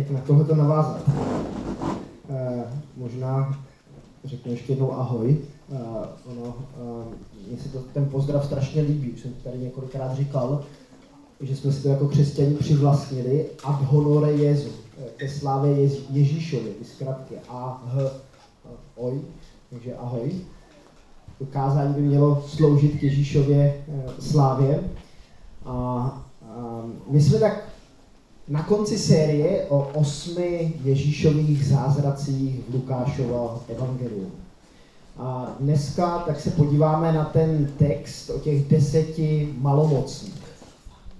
jak na tohle to navázat. E, možná řeknu ještě jednou ahoj. E, ono, e, mně se to, ten pozdrav strašně líbí, už jsem tady několikrát říkal, že jsme si to jako křesťaní přivlastnili ad honore Jezu, ke slávě Ježíšovi, ty zkratky A, H, oj, takže ahoj. To kázání by mělo sloužit k Ježíšově slávě. A, a my jsme tak na konci série o osmi Ježíšových zázracích v Lukášova evangeliu. A dneska tak se podíváme na ten text o těch deseti malomocných.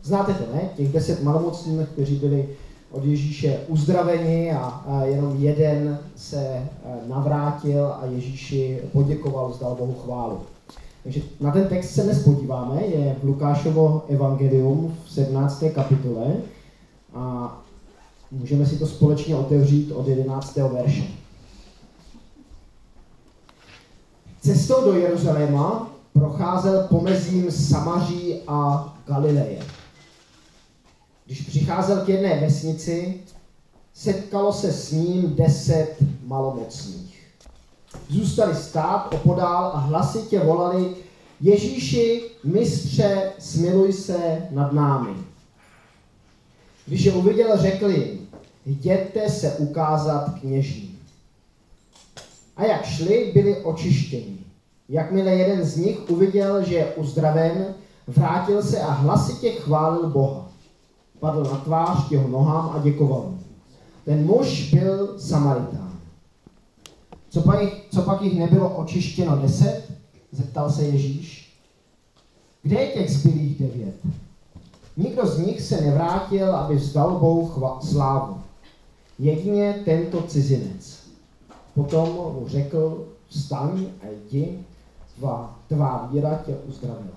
Znáte to, ne? Těch deset malomocných, kteří byli od Ježíše uzdraveni a, a jenom jeden se e, navrátil a Ježíši poděkoval, zdal Bohu chválu. Takže na ten text se dnes podíváme, je v Lukášovo evangelium v 17. kapitole a můžeme si to společně otevřít od 11. verše. Cestou do Jeruzaléma procházel pomezím Samaří a Galileje. Když přicházel k jedné vesnici, setkalo se s ním deset malomocných. Zůstali stát opodál a hlasitě volali Ježíši, mistře, smiluj se nad námi. Když je uviděl, řekl jim, jděte se ukázat kněžím. A jak šli, byli očištěni. Jakmile jeden z nich uviděl, že je uzdraven, vrátil se a hlasitě chválil Boha. Padl na tvář jeho nohám a děkoval. Ten muž byl Samaritán. Co pak, jich, co pak jich nebylo očištěno deset? Zeptal se Ježíš. Kde je těch zbylých devět? Nikdo z nich se nevrátil, aby vzdal Bohu slávu. Jedině tento cizinec. Potom mu řekl, vstaň a jdi, tvá, tvá víra tě uzdravila.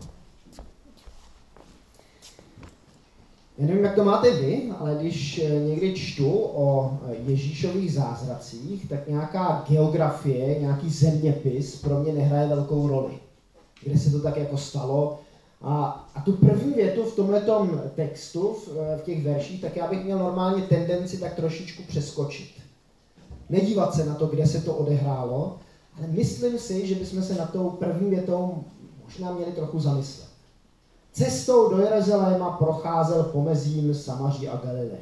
Já nevím, jak to máte vy, ale když eh, někdy čtu o eh, Ježíšových zázracích, tak nějaká geografie, nějaký zeměpis pro mě nehraje velkou roli. Kde se to tak jako stalo, a, a tu první větu v tomhle textu, v, v těch verších, tak já bych měl normálně tendenci tak trošičku přeskočit. Nedívat se na to, kde se to odehrálo, ale myslím si, že bychom se na tou první větou možná měli trochu zamyslet. Cestou do Jeruzaléma procházel pomezím Samaří a Galilei.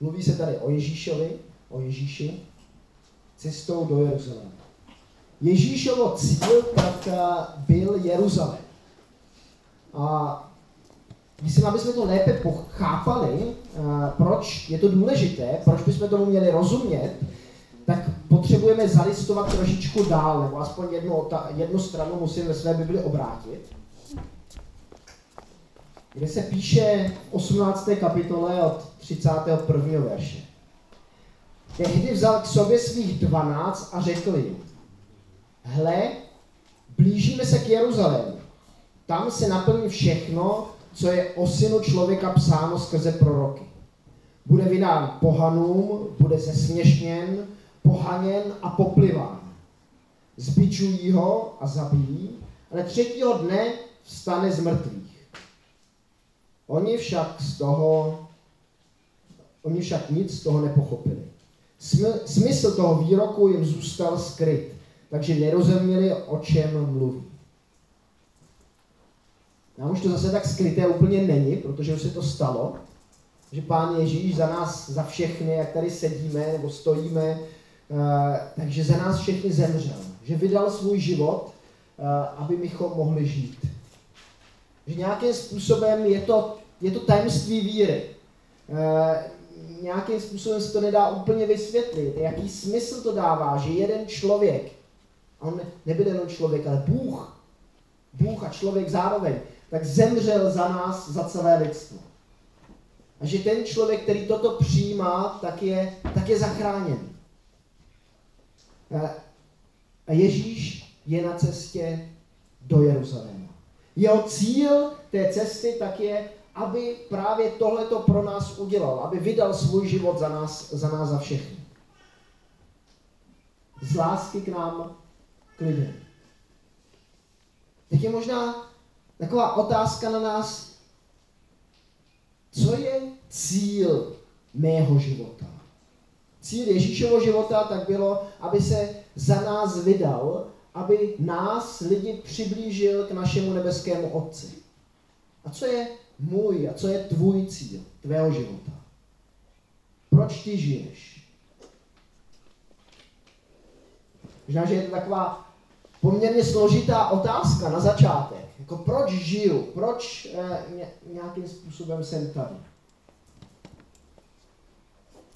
Mluví se tady o Ježíšovi, o Ježíši, cestou do Jeruzaléma. Ježíšovo cíl tak eh, byl Jeruzalém. A myslím, aby jsme to lépe chápali, proč je to důležité, proč bychom tomu měli rozumět, tak potřebujeme zalistovat trošičku dál, nebo aspoň jednu, jednu stranu musím ve své Bibli obrátit, kde se píše v 18. kapitole od 31. verše. Tehdy vzal k sobě svých dvanáct a řekl jim, hle, blížíme se k Jeruzalému tam se naplní všechno, co je o synu člověka psáno skrze proroky. Bude vydán pohanům, bude zesměšněn, pohaněn a popliván. Zbičují ho a zabijí, ale třetího dne vstane z mrtvých. Oni však z toho, oni však nic z toho nepochopili. Smysl toho výroku jim zůstal skryt, takže nerozuměli, o čem mluví. Nám už to zase tak skryté úplně není, protože už se to stalo, že Pán Ježíš za nás, za všechny, jak tady sedíme nebo stojíme, eh, takže za nás všechny zemřel. Že vydal svůj život, eh, aby bychom mohli žít. Že nějakým způsobem je to, je to tajemství víry. Eh, nějakým způsobem se to nedá úplně vysvětlit. Jaký smysl to dává, že jeden člověk, on nebyl jenom člověk, ale Bůh, Bůh a člověk zároveň, tak zemřel za nás, za celé lidstvo. A že ten člověk, který toto přijímá, tak je, tak je zachráněn. A Ježíš je na cestě do Jeruzaléma. Jeho cíl té cesty tak je, aby právě tohleto pro nás udělal, aby vydal svůj život za nás, za nás za všechny. Z lásky k nám, k lidem. Teď je možná taková otázka na nás, co je cíl mého života? Cíl Ježíšovo života tak bylo, aby se za nás vydal, aby nás lidi přiblížil k našemu nebeskému Otci. A co je můj a co je tvůj cíl tvého života? Proč ty žiješ? Možná, že je to taková poměrně složitá otázka na začátek. Jako proč žiju? Proč eh, nějakým způsobem jsem tady?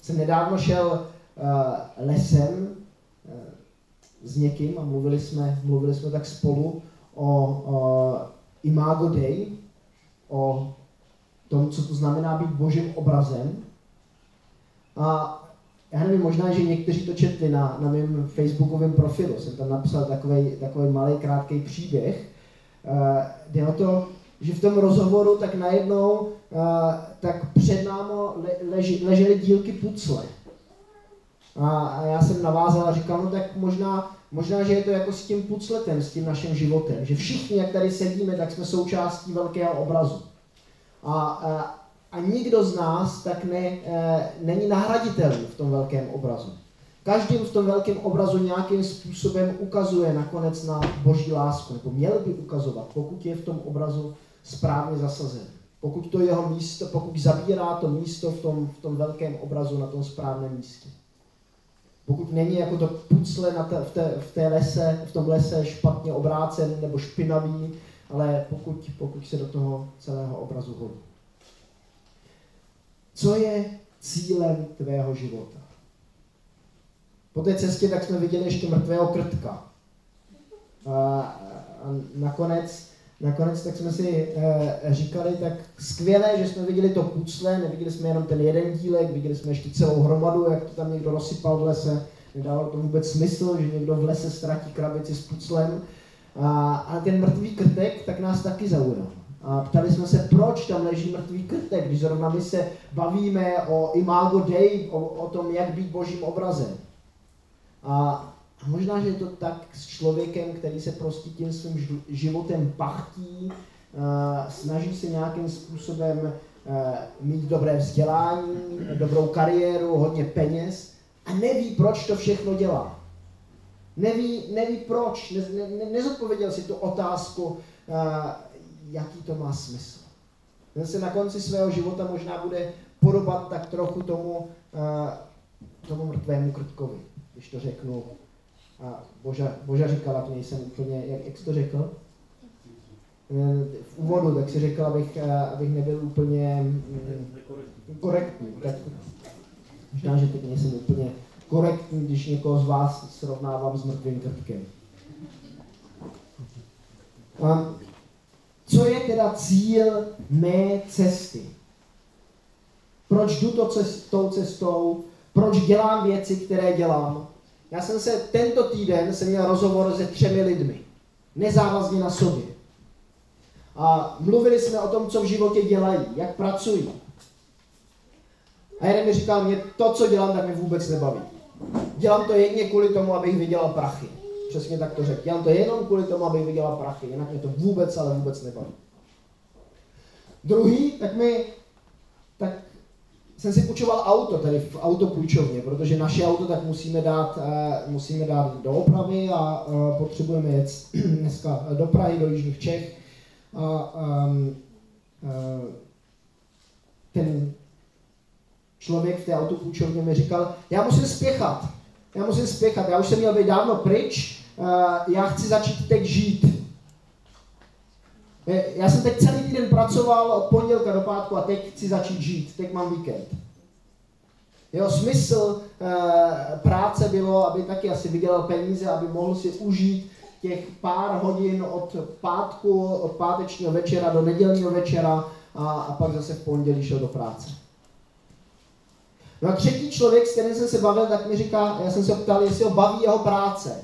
Jsem nedávno šel eh, lesem eh, s někým a mluvili jsme, mluvili jsme tak spolu o, o Imago Dei, o tom, co to znamená být božím obrazem. A já nevím, možná, že někteří to četli na, na mém facebookovém profilu. Jsem tam napsal takový, takový malý, krátký příběh. Uh, jde o to, že v tom rozhovoru tak najednou uh, tak před námi le, leži, ležely dílky pucle. A, a já jsem navázal a říkal, no tak možná, možná, že je to jako s tím pucletem, s tím naším životem. Že všichni, jak tady sedíme, tak jsme součástí velkého obrazu. A, a a nikdo z nás tak ne, e, není nahraditelný v tom velkém obrazu. Každý v tom velkém obrazu nějakým způsobem ukazuje nakonec na boží lásku, nebo měl by ukazovat, pokud je v tom obrazu správně zasazen. Pokud to jeho místo, pokud zabírá to místo v tom, v tom velkém obrazu na tom správném místě. Pokud není jako to pucle na te, v, té, v, té lese, v tom lese špatně obrácen nebo špinavý, ale pokud, pokud se do toho celého obrazu hodí. Co je cílem tvého života? Po té cestě tak jsme viděli ještě mrtvého krtka. A, a nakonec, nakonec tak jsme si e, říkali, tak skvělé, že jsme viděli to pucle, neviděli jsme jenom ten jeden dílek, viděli jsme ještě celou hromadu, jak to tam někdo rozsypal v lese. Nedávalo to vůbec smysl, že někdo v lese ztratí krabici s puclem. A, a ten mrtvý krtek tak nás taky zaujal. A ptali jsme se, proč tam leží mrtvý krtek, když zrovna my se bavíme o Imago Dei, o, o tom, jak být božím obrazem. A možná, že je to tak s člověkem, který se prostě tím svým životem pachtí, snaží se nějakým způsobem mít dobré vzdělání, dobrou kariéru, hodně peněz a neví, proč to všechno dělá. Neví, neví proč, ne, ne, nezodpověděl si tu otázku, jaký to má smysl. Ten se na konci svého života možná bude podobat tak trochu tomu, tomu mrtvému krtkovi, když to řeknu. A Boža, Boža říkala, že nejsem úplně, jak, jak jsi to řekl? V úvodu, tak si řekl, abych, uh, abych nebyl úplně um, korektní. Možná, že teď nejsem úplně korektní, když někoho z vás srovnávám s mrtvým krtkem. Um, co je teda cíl mé cesty? Proč jdu to cest, tou cestou? Proč dělám věci, které dělám? Já jsem se tento týden jsem měl rozhovor se třemi lidmi. Nezávazně na sobě. A mluvili jsme o tom, co v životě dělají, jak pracují. A jeden mi říkal, mě to, co dělám, tak mě vůbec nebaví. Dělám to jedně kvůli tomu, abych vydělal prachy. Přesně tak to řekl. Dělám to jenom kvůli tomu, abych vydělal prachy, jinak mě to vůbec, ale vůbec nebaví. Druhý, tak mi, jsem si půjčoval auto, tady v autopůjčovně, protože naše auto tak musíme dát, uh, musíme dát do opravy a uh, potřebujeme jet dneska do Prahy, do Jižních Čech. A um, ten člověk v té autopůjčovně mi říkal, já musím spěchat, já musím spěchat, já už jsem měl být dávno pryč, já chci začít teď žít. Já jsem teď celý týden pracoval od pondělka do pátku a teď chci začít žít, teď mám víkend. Jeho smysl uh, práce bylo, aby taky asi vydělal peníze, aby mohl si užít těch pár hodin od pátku, od pátečního večera do nedělního večera a, a pak zase v pondělí šel do práce. No a třetí člověk, s kterým jsem se bavil, tak mi říká, já jsem se ptal, jestli ho baví jeho práce.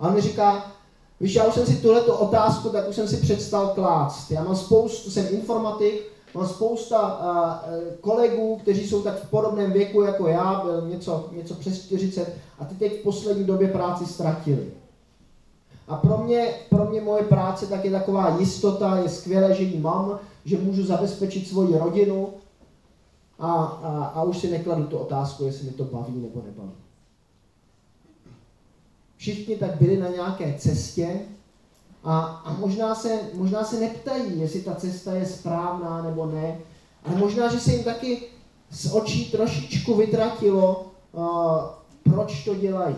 A on mi říká, víš, já už jsem si tuhle otázku, tak už jsem si přestal klást. Já mám spoustu, jsem informatik, mám spousta uh, kolegů, kteří jsou tak v podobném věku jako já, byl něco, něco přes 40 a ty teď v poslední době práci ztratili. A pro mě, pro mě moje práce tak je taková jistota, je skvělé, že ji mám, že můžu zabezpečit svoji rodinu, a, a, a už si nekladu tu otázku, jestli mi to baví nebo nebaví. Všichni tak byli na nějaké cestě a, a možná, se, možná se neptají, jestli ta cesta je správná nebo ne, ale možná, že se jim taky z očí trošičku vytratilo, uh, proč to dělají.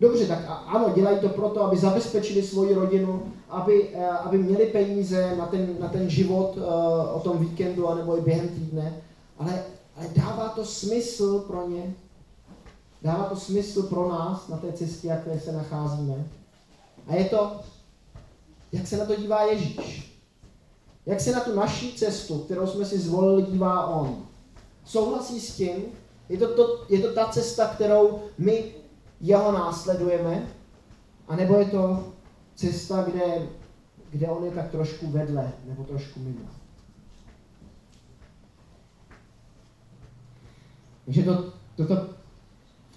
Dobře, tak ano, dělají to proto, aby zabezpečili svoji rodinu, aby, aby měli peníze na ten, na ten život uh, o tom víkendu anebo i během týdne, ale, ale dává to smysl pro ně? Dává to smysl pro nás na té cestě, jak se nacházíme? A je to, jak se na to dívá Ježíš. Jak se na tu naší cestu, kterou jsme si zvolili, dívá on. Souhlasí s tím, je to, to, je to ta cesta, kterou my jeho následujeme, anebo je to cesta, kde, kde on je tak trošku vedle, nebo trošku mimo. Takže to, toto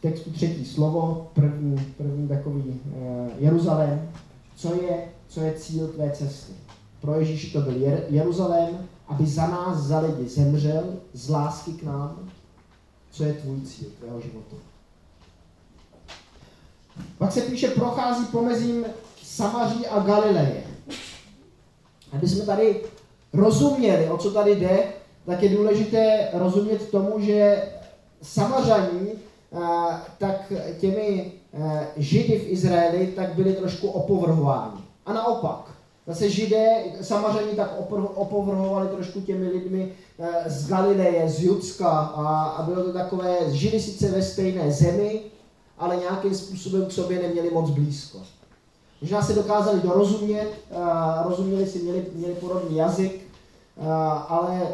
textu třetí slovo, první, první takový e, Jeruzalém, co je, co je cíl tvé cesty. Pro Ježíši to byl Jer, Jeruzalém, aby za nás, za lidi zemřel z lásky k nám. Co je tvůj cíl tvého života? Pak se píše, prochází pomezím Samaří a Galileje. Aby jsme tady rozuměli, o co tady jde, tak je důležité rozumět tomu, že Samařaní tak těmi židy v Izraeli tak byli trošku opovrhováni. A naopak, zase židé, Samařaní tak opovrhovali trošku těmi lidmi z Galileje, z Judska a, a bylo to takové, židy sice ve stejné zemi, ale nějakým způsobem k sobě neměli moc blízko. Možná se dokázali dorozumět, rozuměli si, měli, měli podobný jazyk, ale,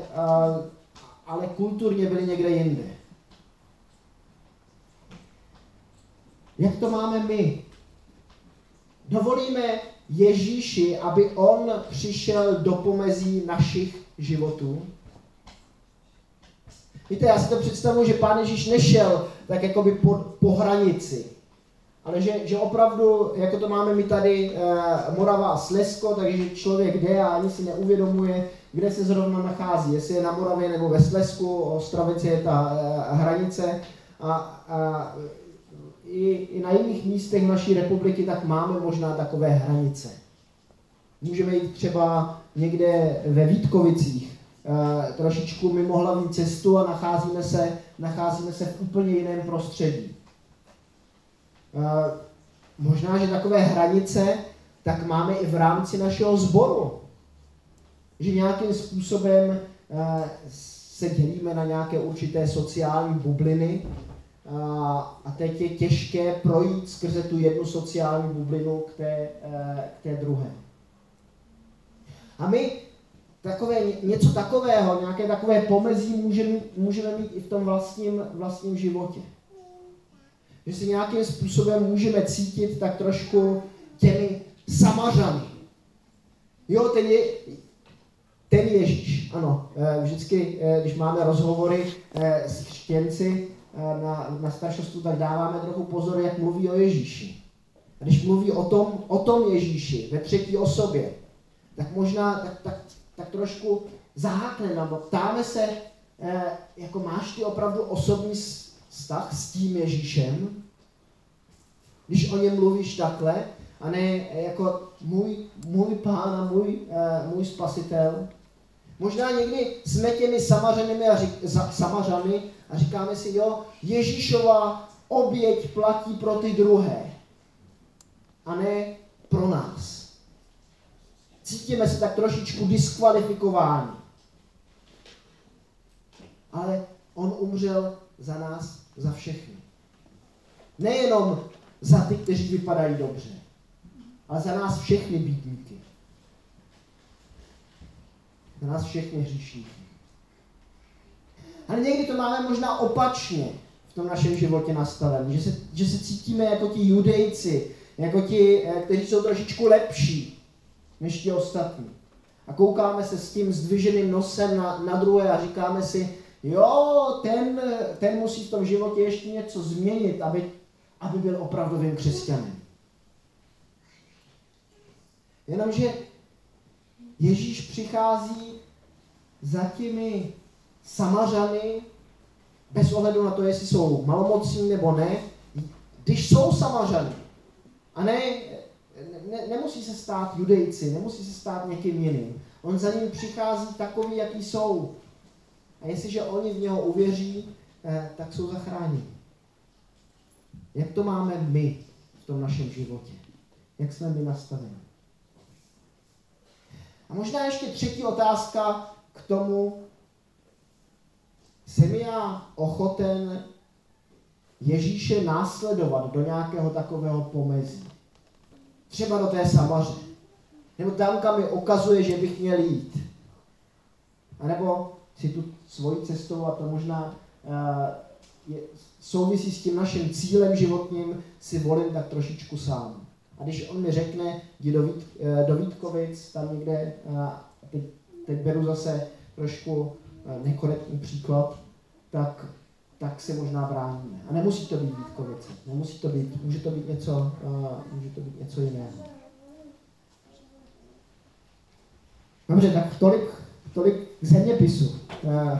ale kulturně byli někde jinde. Jak to máme my? Dovolíme Ježíši, aby on přišel do pomezí našich životů? Víte, já si to představuji, že pán Ježíš nešel tak jakoby po, po hranici, ale že, že opravdu, jako to máme my tady, e, Morava a Slesko, takže člověk jde a ani si neuvědomuje, kde se zrovna nachází, jestli je na Moravě nebo ve Slesku, Ostravice je ta e, hranice a, a i, i na jiných místech naší republiky tak máme možná takové hranice. Můžeme jít třeba někde ve Vítkovicích, e, trošičku mimo hlavní cestu a nacházíme se, nacházíme se v úplně jiném prostředí. E, možná, že takové hranice tak máme i v rámci našeho sboru. Že nějakým způsobem e, se dělíme na nějaké určité sociální bubliny, a teď je těžké projít skrze tu jednu sociální bublinu k té, eh, k té druhé. A my takové, něco takového, nějaké takové pomezí můžeme, můžeme mít i v tom vlastním, vlastním životě. Že si nějakým způsobem můžeme cítit tak trošku těmi samařany. Jo, ten, je, ten Ježíš, ano. Eh, vždycky, eh, když máme rozhovory s křtěnci, na, na staršostu, tak dáváme trochu pozor, jak mluví o Ježíši. A když mluví o tom, o tom Ježíši ve třetí osobě, tak možná tak, tak, tak trošku zahákne nám, ptáme se, eh, jako máš ty opravdu osobní vztah s tím Ježíšem, když o něm mluvíš takhle, a ne jako můj, můj pán a můj, eh, můj spasitel. Možná někdy jsme těmi samařenými a řík, za, samařany a říkáme si, jo, Ježíšova oběť platí pro ty druhé a ne pro nás. Cítíme se tak trošičku diskvalifikováni. Ale on umřel za nás, za všechny. Nejenom za ty, kteří vypadají dobře, ale za nás všechny bídníky. Za nás všechny hříšníky. Ale někdy to máme možná opačně v tom našem životě nastavené, že se, že se cítíme jako ti judejci, jako ti, eh, kteří jsou trošičku lepší než ti ostatní. A koukáme se s tím zdviženým nosem na, na druhé a říkáme si, jo, ten, ten musí v tom životě ještě něco změnit, aby, aby byl opravdovým křesťanem. Jenomže Ježíš přichází za těmi Samařany, bez ohledu na to, jestli jsou malomocní nebo ne, když jsou Samařany, a ne, ne, nemusí se stát judejci, nemusí se stát někým jiným. On za ním přichází takový, jaký jsou. A jestliže oni v něho uvěří, eh, tak jsou zachráněni. Jak to máme my v tom našem životě? Jak jsme my nastaveni? A možná ještě třetí otázka k tomu, jsem já ochoten Ježíše následovat do nějakého takového pomezí. Třeba do té samaře. Nebo tam, kam mi ukazuje, že bych měl jít. A nebo si tu svoji cestou, a to možná uh, je, souvisí s tím naším cílem životním, si volím tak trošičku sám. A když on mi řekne, jdi do, Vít, uh, do Vítkovic, tam někde, uh, teď, teď beru zase trošku nekorektní příklad, tak, tak se možná bráníme. A nemusí to být Vítkovice, nemusí to být, může to být něco, uh, může to být něco jiného. Dobře, tak tolik, tolik k zeměpisu. Uh,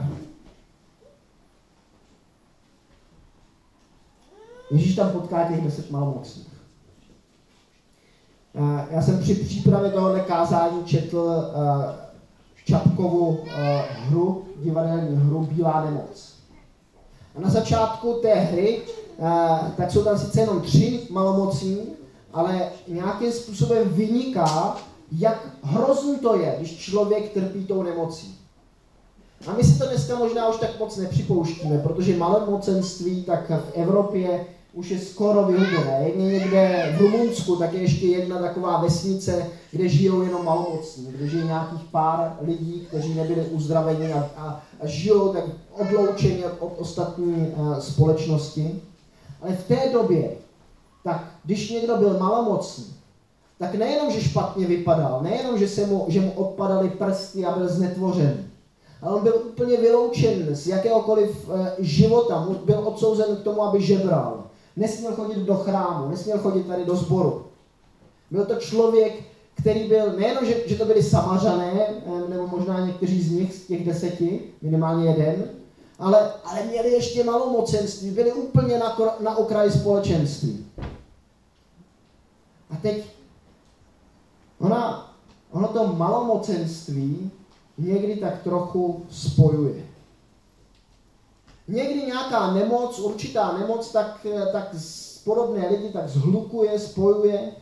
Ježíš tam potká těch deset malomocných. Já jsem při přípravě tohohle kázání četl Čapkovu uh, hru, divadelní hru Bílá nemoc. A na začátku té hry, uh, tak jsou tam sice jenom tři malomocní, ale nějakým způsobem vyniká, jak hrozný to je, když člověk trpí tou nemocí. A my si to dneska možná už tak moc nepřipouštíme, protože malomocenství tak v Evropě už je skoro vyhubené. Jedně někde v Rumunsku, tak je ještě jedna taková vesnice, kde žijou jenom malomocní, kde žije nějakých pár lidí, kteří nebyli uzdraveni a, a, a žijou tak odloučeni od ostatní a, společnosti. Ale v té době, tak když někdo byl malomocný, tak nejenom, že špatně vypadal, nejenom, že, se mu, že mu odpadaly prsty a byl znetvořen, ale on byl úplně vyloučen z jakéhokoliv e, života, byl odsouzen k tomu, aby žebral. Nesměl chodit do chrámu, nesměl chodit tady do sboru. Byl to člověk, který byl, nejenom, že, že to byli samařané, e, nebo možná někteří z nich, z těch deseti, minimálně jeden, ale, ale měli ještě malomocenství, byli úplně na, na okraji společenství. A teď Ona, ono to malomocenství někdy tak trochu spojuje. Někdy nějaká nemoc, určitá nemoc, tak, tak podobné lidi tak zhlukuje, spojuje.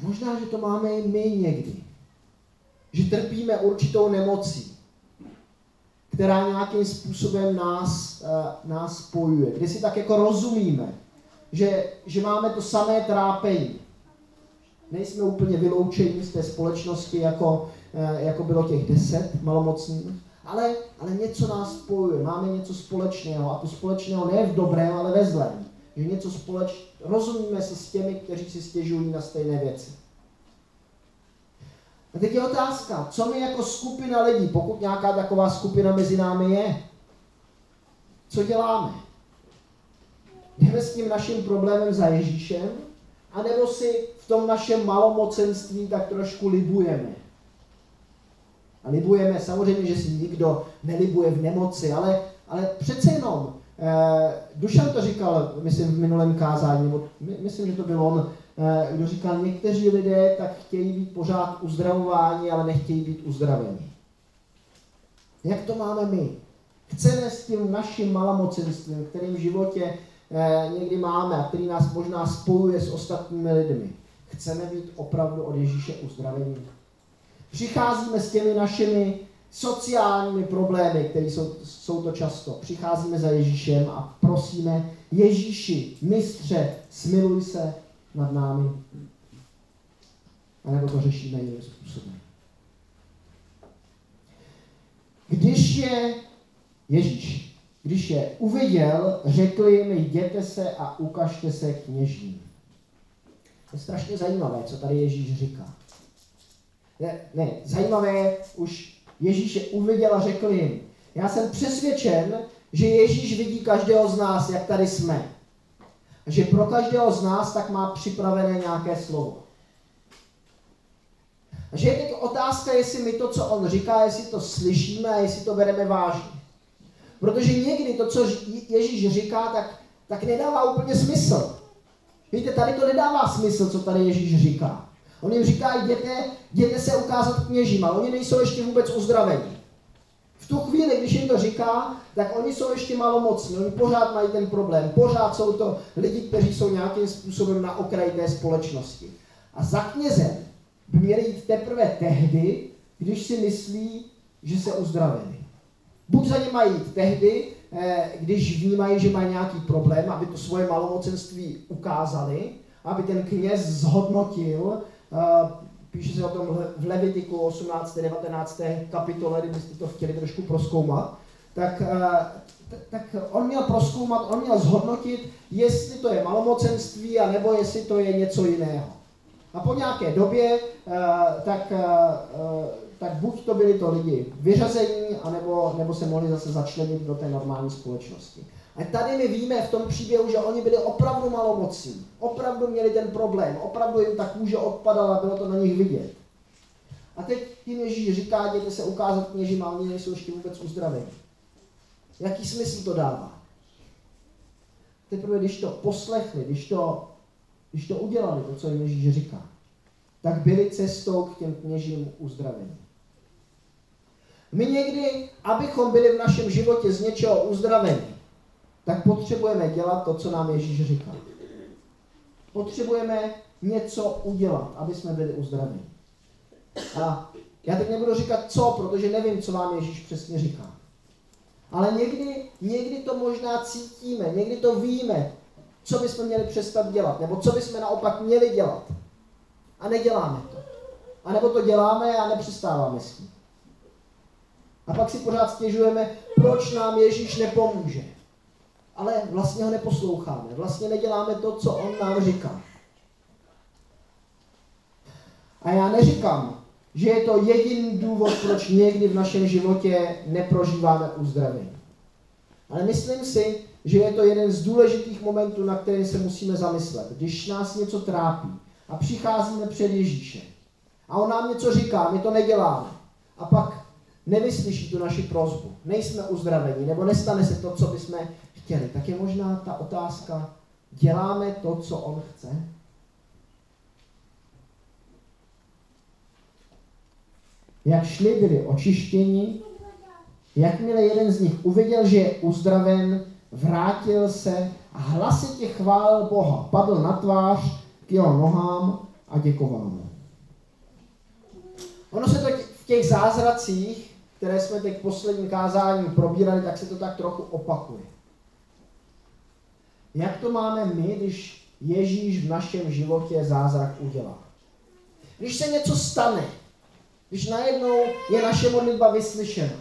Možná, že to máme i my někdy. Že trpíme určitou nemocí, která nějakým způsobem nás, uh, nás spojuje. Kde si tak jako rozumíme, že, že máme to samé trápení nejsme úplně vyloučení z té společnosti, jako, eh, jako bylo těch deset malomocných, ale, ale něco nás spojuje, máme něco společného a to společného ne v dobrém, ale ve zlém. Že něco společ, rozumíme si s těmi, kteří si stěžují na stejné věci. A teď je otázka, co my jako skupina lidí, pokud nějaká taková skupina mezi námi je, co děláme? Jdeme s tím naším problémem za Ježíšem, anebo si v tom našem malomocenství tak trošku libujeme. A libujeme, samozřejmě, že si nikdo nelibuje v nemoci, ale, ale přece jenom, eh, Dušan to říkal, myslím, v minulém kázání, nebo my, myslím, že to byl on, eh, kdo říkal, někteří lidé tak chtějí být pořád uzdravováni, ale nechtějí být uzdraveni. Jak to máme my? Chceme s tím naším malomocenstvím, kterým v životě eh, někdy máme a který nás možná spojuje s ostatními lidmi. Chceme být opravdu od Ježíše uzdravení. Přicházíme s těmi našimi sociálními problémy, které jsou, jsou to často. Přicházíme za Ježíšem a prosíme, Ježíši, mistře, smiluj se nad námi. A nebo to řešíme jiným způsobem. Když je Ježíš, když je uviděl, řekl jim, jděte se a ukažte se kněžím. Je strašně zajímavé, co tady Ježíš říká. Ne, ne, zajímavé je, už Ježíš je uviděl a řekl jim, já jsem přesvědčen, že Ježíš vidí každého z nás, jak tady jsme. A že pro každého z nás tak má připravené nějaké slovo. A že je teď otázka, jestli my to, co on říká, jestli to slyšíme a jestli to bereme vážně. Protože někdy to, co Ježíš říká, tak, tak nedává úplně smysl. Víte, tady to nedává smysl, co tady Ježíš říká. On jim říká, jděte, jděte se ukázat kněžím, ale oni nejsou ještě vůbec uzdravení. V tu chvíli, když jim to říká, tak oni jsou ještě malomocní, oni pořád mají ten problém, pořád jsou to lidi, kteří jsou nějakým způsobem na okraji té společnosti. A za knězem by měli jít teprve tehdy, když si myslí, že se uzdravili. Buď za ně mají jít tehdy, eh, když vnímají, že mají nějaký problém, aby to svoje malomocenství ukázali, aby ten kněz zhodnotil, píše se o tom v Levitiku 18. 19. kapitole, kdybyste to chtěli trošku proskoumat, tak, eh, tak on měl proskoumat, on měl zhodnotit, jestli to je malomocenství, anebo jestli to je něco jiného. A po nějaké době, tak tak buď to byli to lidi vyřazení, anebo, nebo se mohli zase začlenit do té normální společnosti. A tady my víme v tom příběhu, že oni byli opravdu malomocní. Opravdu měli ten problém. Opravdu jim ta kůže odpadala, bylo to na nich vidět. A teď tím Ježíš říká, jděte se ukázat kněžím, a oni nejsou ještě vůbec uzdraveni. Jaký smysl to dává? Teprve, když to poslechli, když to, když to udělali, to, co jim Ježíš říká, tak byli cestou k těm kněžím uzdravení. My někdy, abychom byli v našem životě z něčeho uzdraveni, tak potřebujeme dělat to, co nám Ježíš říká. Potřebujeme něco udělat, aby jsme byli uzdraveni. A já teď nebudu říkat co, protože nevím, co vám Ježíš přesně říká. Ale někdy, někdy to možná cítíme, někdy to víme, co bychom měli přestat dělat, nebo co bychom naopak měli dělat. A neděláme to. A nebo to děláme a nepřestáváme s tím. A pak si pořád stěžujeme, proč nám Ježíš nepomůže. Ale vlastně ho neposloucháme. Vlastně neděláme to, co on nám říká. A já neříkám, že je to jediný důvod, proč někdy v našem životě neprožíváme uzdravení. Ale myslím si, že je to jeden z důležitých momentů, na který se musíme zamyslet. Když nás něco trápí a přicházíme před Ježíše a on nám něco říká, my to neděláme. A pak nevyslyší tu naši prozbu, nejsme uzdraveni, nebo nestane se to, co bychom chtěli, tak je možná ta otázka, děláme to, co on chce? Jak šli, byli očištěni, jakmile jeden z nich uviděl, že je uzdraven, vrátil se a hlasitě chválil Boha, padl na tvář k jeho nohám a děkoval mu. Ono se to v těch zázracích které jsme teď posledním kázání probírali, tak se to tak trochu opakuje. Jak to máme my, když Ježíš v našem životě zázrak udělá? Když se něco stane, když najednou je naše modlitba vyslyšena,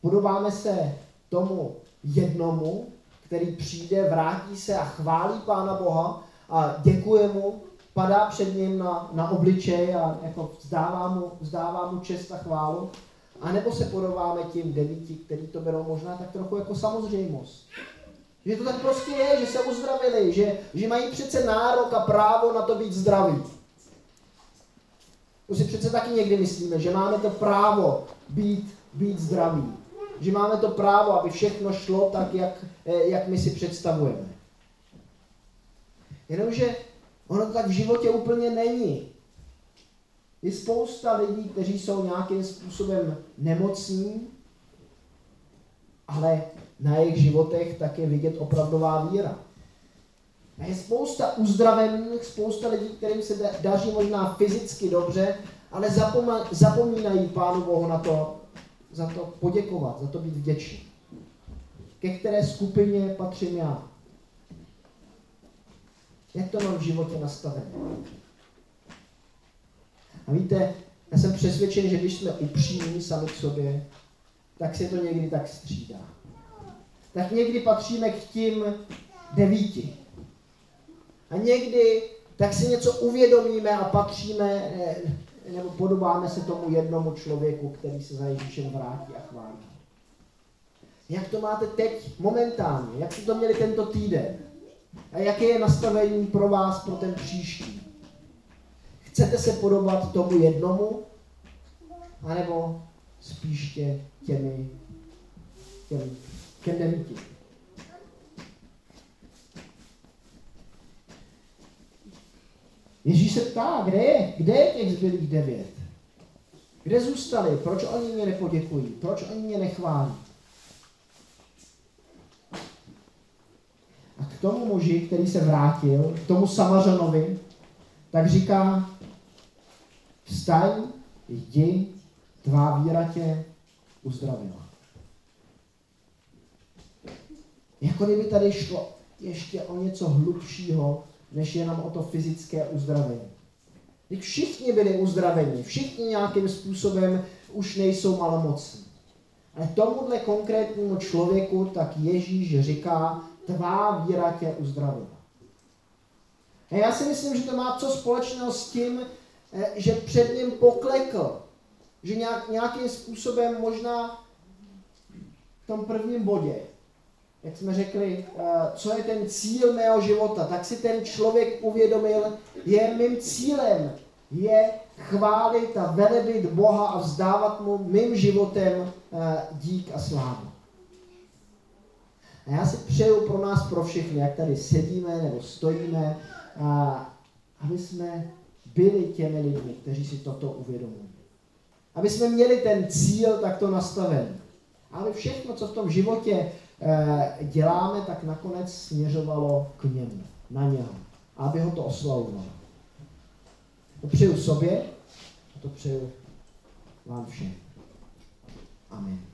podobáme se tomu jednomu, který přijde, vrátí se a chválí Pána Boha a děkuje mu padá před ním na, na obličej a jako vzdává mu, vzdává mu čest a chválu. A nebo se podobáme tím devíti, který to berou možná tak trochu jako samozřejmost. Že to tak prostě je, že se uzdravili, že, že mají přece nárok a právo na to být zdraví. To si přece taky někdy myslíme, že máme to právo být, být zdraví. Že máme to právo, aby všechno šlo tak, jak, eh, jak my si představujeme. Jenomže Ono to tak v životě úplně není. Je spousta lidí, kteří jsou nějakým způsobem nemocní, ale na jejich životech tak je vidět opravdová víra. A je spousta uzdravených, spousta lidí, kterým se daří možná fyzicky dobře, ale zapomínají Pánu Bohu na to, za to poděkovat, za to být vděčný. Ke které skupině patřím já? Jak to mám v životě nastavené? A víte, já jsem přesvědčen, že když jsme upřímní sami k sobě, tak se to někdy tak střídá. Tak někdy patříme k tím devíti. A někdy tak si něco uvědomíme a patříme, eh, nebo podobáme se tomu jednomu člověku, který se za Ježíšem vrátí a chválí. Jak to máte teď, momentálně? Jak jste to měli tento týden? A jaké je nastavení pro vás pro ten příští? Chcete se podobat tomu jednomu? A nebo spíš tě těmi, těm, těm devíti. Ježíš se ptá, kde je, kde je těch zbylých devět? Kde zůstali? Proč oni mě nepoděkují? Proč oni mě nechválí? A k tomu muži, který se vrátil, k tomu Samařanovi, tak říká, vstaň, jdi, tvá víra tě uzdravila. Jako kdyby tady šlo ještě o něco hlubšího, než jenom o to fyzické uzdravení. Teď všichni byli uzdraveni, všichni nějakým způsobem už nejsou malomocní. Ale tomuhle konkrétnímu člověku tak Ježíš říká, tvá víra tě uzdravila. A já si myslím, že to má co společného s tím, že před ním poklekl. Že nějak, nějakým způsobem možná v tom prvním bodě, jak jsme řekli, eh, co je ten cíl mého života, tak si ten člověk uvědomil, je mým cílem, je chválit a velebit Boha a vzdávat mu mým životem eh, dík a slávu. A já si přeju pro nás, pro všechny, jak tady sedíme nebo stojíme, a aby jsme byli těmi lidmi, kteří si toto uvědomují. Aby jsme měli ten cíl takto nastaven. Aby všechno, co v tom životě e, děláme, tak nakonec směřovalo k němu, na něho. Aby ho to oslavovalo. To přeju sobě a to přeju vám všem. Amen.